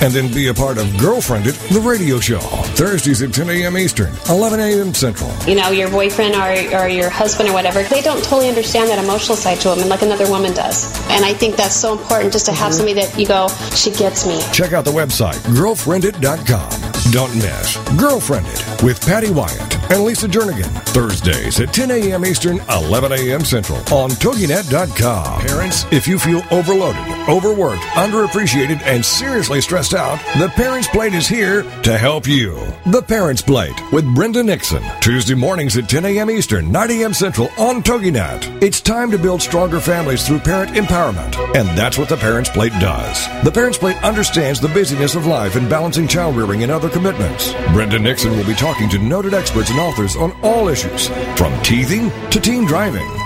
and then be a part of Girlfriended, the radio show. Thursdays at 10 a.m. Eastern, 11 a.m. Central. You know, your boyfriend or, or your husband or whatever, they don't totally understand that emotional side to women like another woman does. And I think that's so important just to have mm-hmm. somebody that you go, she gets me. Check out the website, girlfriended.com. Don't miss Girlfriended with Patty Wyatt and Lisa Jernigan. Thursdays at 10 a.m. Eastern, 11 a.m. Central on TogiNet.com. Parents, if you feel overloaded, overworked, underappreciated, and seriously stressed out, the Parents Plate is here to help you. The Parents Plate with Brenda Nixon. Tuesday mornings at 10 a.m. Eastern, 9 a.m. Central on TogiNet. It's time to build stronger families through parent empowerment, and that's what the Parents Plate does. The Parents Plate understands the busyness of life and balancing child rearing and other commitments. Brenda Nixon will be talking to noted experts and authors on all issues, from teething to teen driving.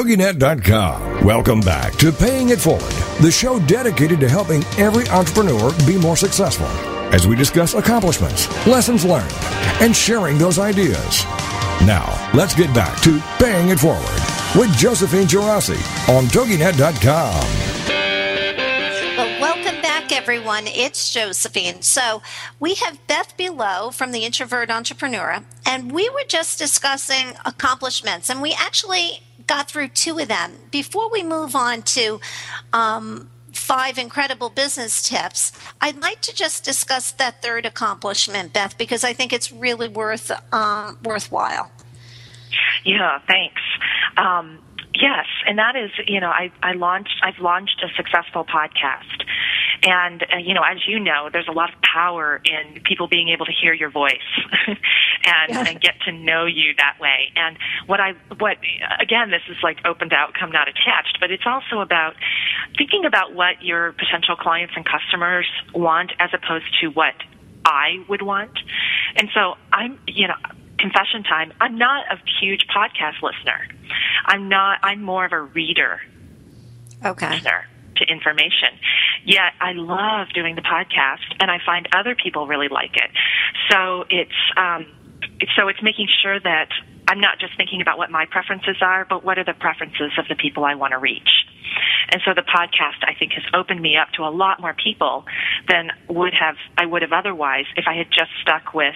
TogiNet.com. Welcome back to Paying It Forward, the show dedicated to helping every entrepreneur be more successful as we discuss accomplishments, lessons learned, and sharing those ideas. Now, let's get back to Paying It Forward with Josephine Geraci on TogiNet.com. Well, welcome back, everyone. It's Josephine. So, we have Beth Buelow from the Introvert Entrepreneur, and we were just discussing accomplishments, and we actually got through two of them. Before we move on to um, five incredible business tips, I'd like to just discuss that third accomplishment, Beth, because I think it's really worth um, worthwhile. Yeah, thanks. Um, yes, and that is, you know, I, I launched, I've launched a successful podcast, and uh, you know, as you know, there's a lot of power in people being able to hear your voice and, Yeah. and get to know you that way. And what I, what again, this is like open to outcome, not attached, but it's also about thinking about what your potential clients and customers want as opposed to what I would want. And so I'm, you know, confession time, I'm not a huge podcast listener. I'm not, I'm more of a reader Okay. listener to information. Yet I love doing the podcast and I find other people really like it. So it's, um, so it's making sure that I'm not just thinking about what my preferences are, but what are the preferences of the people I want to reach. And so the podcast, I think, has opened me up to a lot more people than would have I would have otherwise if I had just stuck with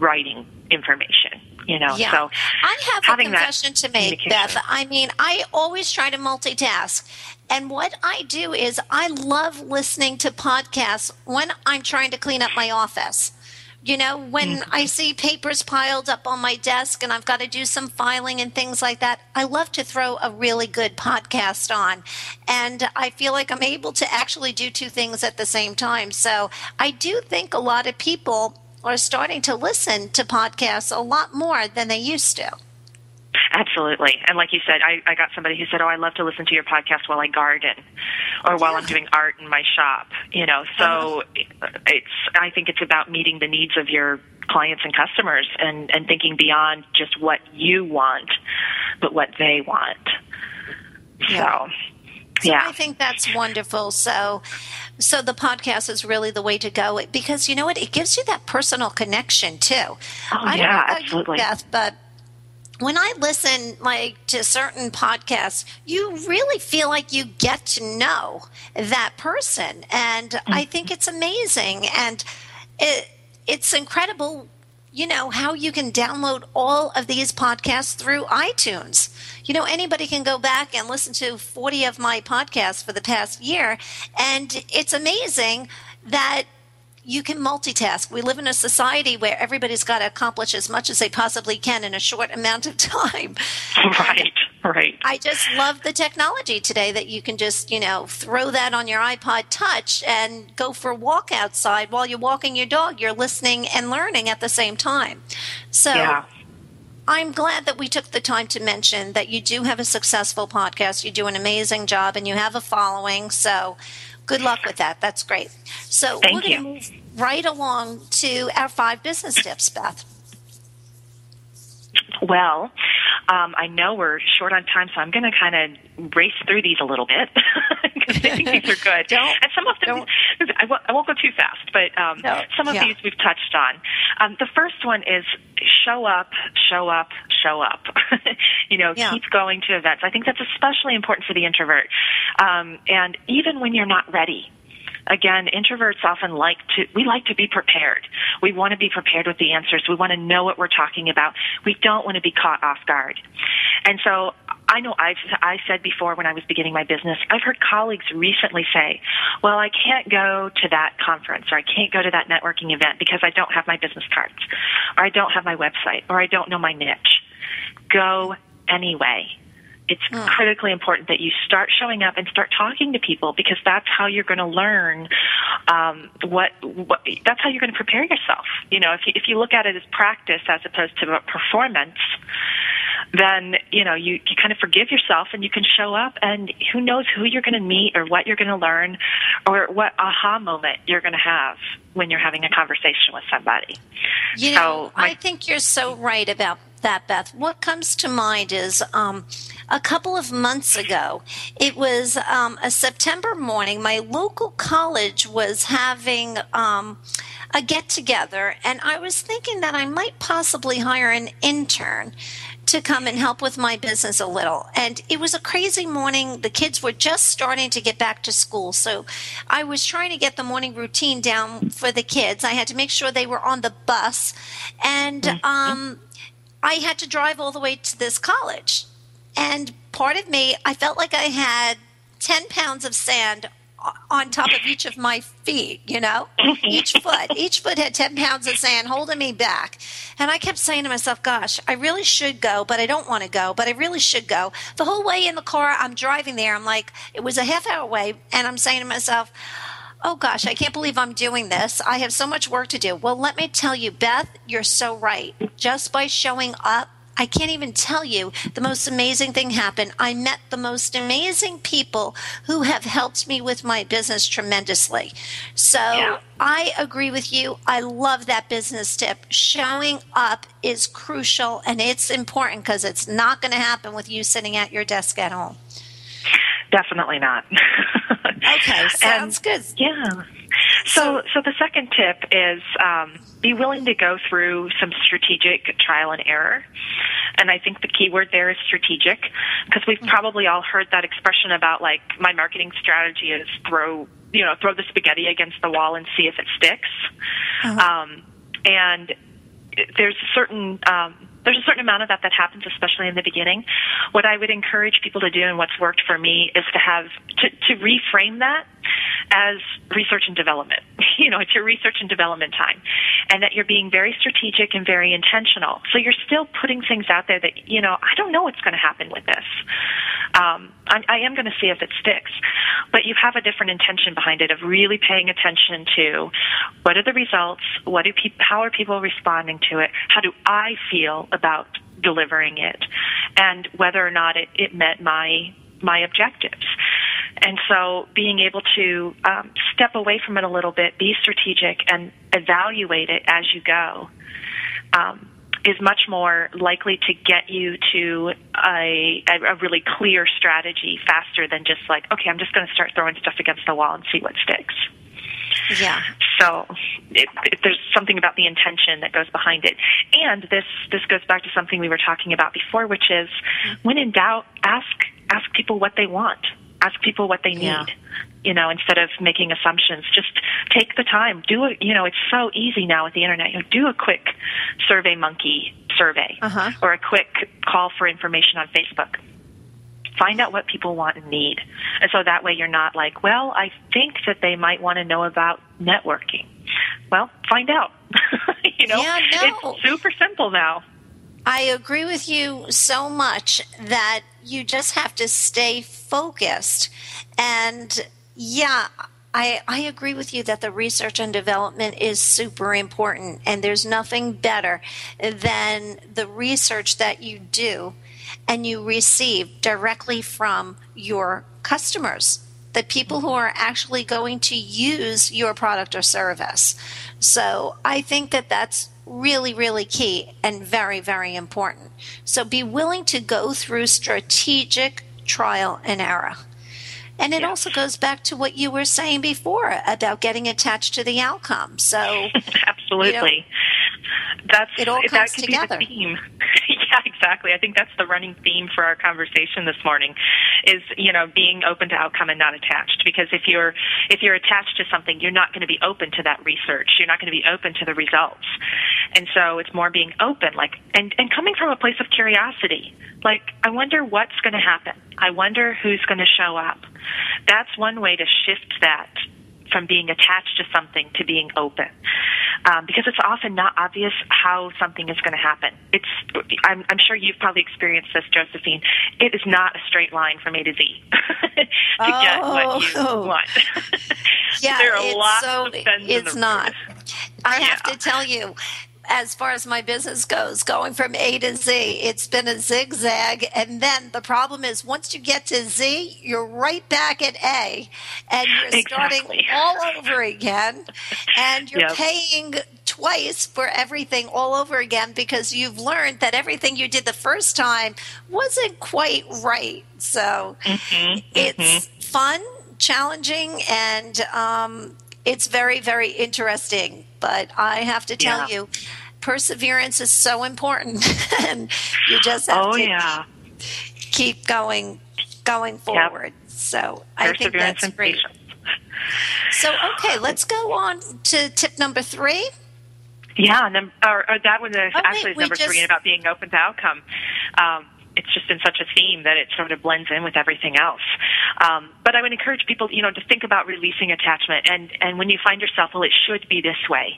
writing information. You know, Yeah. so I have a confession to make. Beth. I mean, I always try to multitask. And what I do is I love listening to podcasts when I'm trying to clean up my office. You know, when Mm-hmm. I see papers piled up on my desk and I've got to do some filing and things like that, I love to throw a really good podcast on. And I feel like I'm able to actually do two things at the same time. So I do think a lot of people are starting to listen to podcasts a lot more than they used to. Absolutely. And like you said, I, I got somebody who said, Oh, I love to listen to your podcast while I garden or while I'm doing art in my shop. You know, so uh-huh. it's, I think it's about meeting the needs of your clients and customers and, and thinking beyond just what you want, but what they want. Yeah. So, So yeah. I think that's wonderful. So, so the podcast is really the way to go because you know what? It gives you that personal connection too. Oh, I don't yeah, know about you, absolutely. Beth, but when I listen like to certain podcasts, you really feel like you get to know that person, and I Mm-hmm. think it's amazing and it, it's incredible. You know how you can download all of these podcasts through iTunes. You know anybody can go back and listen to forty of my podcasts for the past year, and it's amazing that you can multitask. We live in a society where everybody's got to accomplish as much as they possibly can in a short amount of time. right, right. I just love the technology today that you can just, you know, throw that on your iPod Touch and go for a walk outside while you're walking your dog. You're listening and learning at the same time. So Yeah. I'm glad that we took the time to mention that you do have a successful podcast. You do an amazing job and you have a following. So good luck with that. That's great. So Thank we're going to move right along to our five business tips, Beth. Well, um, I know we're short on time, so I'm going to kind of race through these a little bit because I think these are good. And some of them, I won't, won't go too fast, but um, No, some of yeah. these we've touched on. Um, the first one is show up, show up, show up. you know, Yeah. keep going to events. I think that's especially important for the introvert. Um, and even when you're not ready, again, introverts often like to, we like to be prepared. We want to be prepared with the answers. We want to know what we're talking about. We don't want to be caught off guard. And so I know I've, I said before when I was beginning my business, I've heard colleagues recently say, well, I can't go to that conference or I can't go to that networking event because I don't have my business cards or I don't have my website or I don't know my niche. Go anyway. It's critically important that you start showing up and start talking to people because that's how you're going to learn um, what, what. That's how you're going to prepare yourself. You know, if you, if you look at it as practice as opposed to performance, then you know you, you kind of forgive yourself and you can show up and who knows who you're going to meet or what you're going to learn or what aha moment you're going to have when you're having a conversation with somebody. You So, know, my- I think you're so right about that, Beth. What comes to mind is um, a couple of months ago, it was um, a September morning. My local college was having um, a get together, and I was thinking that I might possibly hire an intern to come and help with my business a little. And it was a crazy morning. The kids were just starting to get back to school. So I was trying to get the morning routine down for the kids. I had to make sure they were on the bus. And um, I had to drive all the way to this college. And part of me, I felt like I had 10 pounds of sand on top of each of my feet, you know, each foot. Each foot had 10 pounds of sand holding me back. And I kept saying to myself, gosh, I really should go, but I don't want to go, but I really should go. The whole way in the car, I'm driving there. I'm like, it was a half hour away. And I'm saying to myself, oh gosh, I can't believe I'm doing this. I have so much work to do. Well, let me tell you, Beth, you're so right. Just by showing up, I can't even tell you the most amazing thing happened. I met the most amazing people who have helped me with my business tremendously. So Yeah. I agree with you. I love that business tip. Showing up is crucial and it's important because it's not going to happen with you sitting at your desk at home. Definitely not. Okay, sounds good. Yeah. So, so the second tip is um, be willing to go through some strategic trial and error. And I think the key word there is strategic because we've probably all heard that expression about like my marketing strategy is throw you know throw the spaghetti against the wall and see if it sticks. Um, and there's a certain um, there's a certain amount of that that happens, especially in the beginning. What I would encourage people to do, and what's worked for me, is to have to, to reframe that as research and development. You know, it's your research and development time, and that you're being very strategic and very intentional. So you're still putting things out there that you know I don't know what's going to happen with this. Um, I, I am going to see if it sticks, but you have a different intention behind it of really paying attention to what are the results, what do people, how are people responding to it, how do I feel about delivering it, and whether or not it, it met my my objectives. And so being able to um, step away from it a little bit, be strategic, and evaluate it as you go um, is much more likely to get you to a, a, a really clear strategy faster than just like, okay, I'm just going to start throwing stuff against the wall and see what sticks. Yeah. So it, it, there's something about the intention that goes behind it, and this this goes back to something we were talking about before, which is when in doubt, ask ask people what they want, ask people what they need. Yeah. You know, instead of making assumptions, just take the time. Do it. You know, it's so easy now with the internet. You know, do a quick Survey Monkey survey Uh-huh. or a quick call for information on Facebook find out what people want and need. And so that way you're not like, well, I think that they might want to know about networking. Well, find out. you know, Yeah, no. it's super simple now. I agree with you so much that you just have to stay focused. And yeah, I, I agree with you that the research and development is super important. And there's nothing better than the research that you do and you receive directly from your customers, the people who are actually going to use your product or service. So I think that that's really, really key and very, very important. So be willing to go through strategic trial and error. And it also goes back to what you were saying before about getting attached to the outcome. So Absolutely. that's it all that comes could together. be the theme. Exactly. I think that's the running theme for our conversation this morning is, you know, being open to outcome and not attached. Because if you're if you're attached to something, you're not going to be open to that research. You're not going to be open to the results. And so it's more being open, like and, and coming from a place of curiosity. Like, I wonder what's going to happen. I wonder who's going to show up. That's one way to shift that from being attached to something to being open, um, because it's often not obvious how something is going to happen. It's I'm, I'm sure you've probably experienced this, Josephine. It is not a straight line from A to Z to get what you Oh. want. Yeah, there are it's lots so of bends in it's the not. I have Yeah. to tell you, as far as my business goes, going from A to Z, it's been a zigzag. And then the problem is, once you get to Z, you're right back at A, and you're starting all over again, and you're Yep. paying twice for everything all over again because you've learned that everything you did the first time wasn't quite right. So Mm-hmm, it's fun, challenging, and um, it's very, very interesting. But I have to tell Yeah. you, perseverance is so important, and you just have Oh to yeah, keep going, going forward. So I think that's great. patience. So okay, let's go on to tip number three. Yeah, num- or, or that was uh wait, actually is we number three just- and about being open to outcome. Um, it's just been such a theme that it sort of blends in with everything else. Um, but I would encourage people, you know, to think about releasing attachment, and and when you find yourself, well, it should be this way,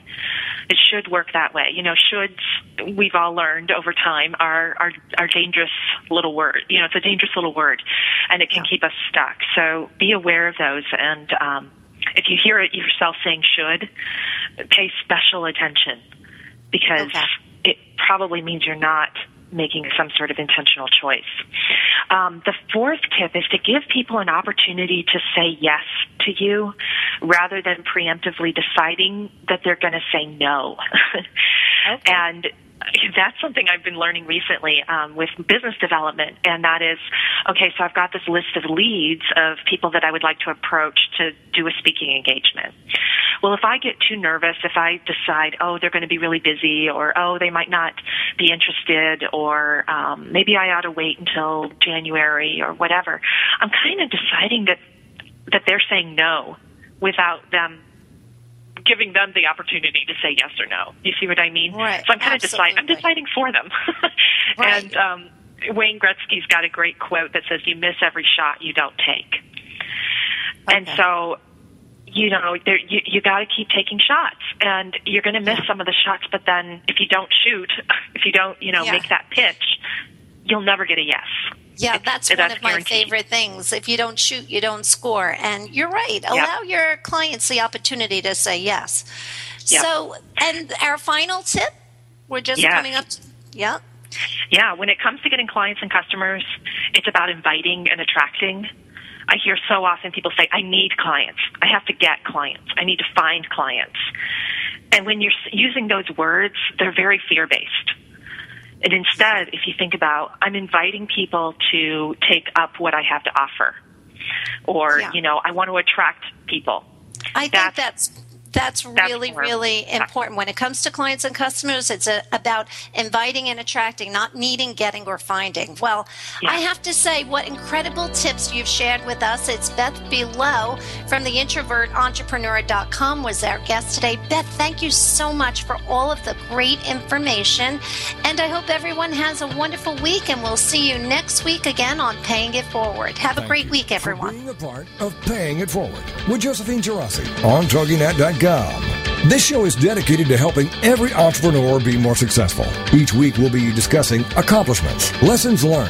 it should work that way. You know, shoulds we've all learned over time are are are dangerous little word. You know, it's a dangerous little word, and it can keep us stuck. So be aware of those and. Um, if you hear it yourself saying should, pay special attention because Okay. it probably means you're not making some sort of intentional choice. Um, the fourth tip is to give people an opportunity to say yes to you rather than preemptively deciding that they're going to say no. Okay. And that's something I've been learning recently um, with business development, and that is okay. So I've got this list of leads of people that I would like to approach to do a speaking engagement. Well, if I get too nervous, if I decide, oh, they're going to be really busy, or oh, they might not be interested, or um, maybe I ought to wait until January or whatever, I'm kind of deciding that that they're saying no without them giving them the opportunity to say yes or no. You see what I mean? Right. So I'm kind of deciding. I'm deciding for them. Right. And um, Wayne Gretzky's got a great quote that says, "You miss every shot you don't take." Okay. And so, you know, there, you you got to keep taking shots, and you're going to miss some of the shots. But then, if you don't shoot, if you don't, you know, Yeah. make that pitch, you'll never get a yes. Yeah, It's- that's that's one of my favorite things. If you don't shoot, you don't score. And you're right. Allow your clients the opportunity to say yes. Yeah. So, and our final tip, we're just Yes. coming up. To, yeah. Yeah, when it comes to getting clients and customers, it's about inviting and attracting. I hear so often people say, I need clients. I have to get clients. I need to find clients. And when you're using those words, they're very fear based. And instead, if you think about, I'm inviting people to take up what I have to offer, or, Yeah. you know, I want to attract people. I think That's- that's that's really more- really important. When it comes to clients and customers it's a, about inviting and attracting not needing getting or finding. Well i have to say what incredible tips you've shared with us. It's Beth Buelow from the introvertentrepreneur.com was our guest today. Beth thank you so much for all of the great information and i hope everyone has a wonderful week and we'll see you next week again on paying it forward. Have a great you week for everyone. being a part of Paying It Forward with Josephine Geraci on TogiNet.com. This show is dedicated to helping every entrepreneur be more successful. Each week we'll be discussing accomplishments, lessons learned,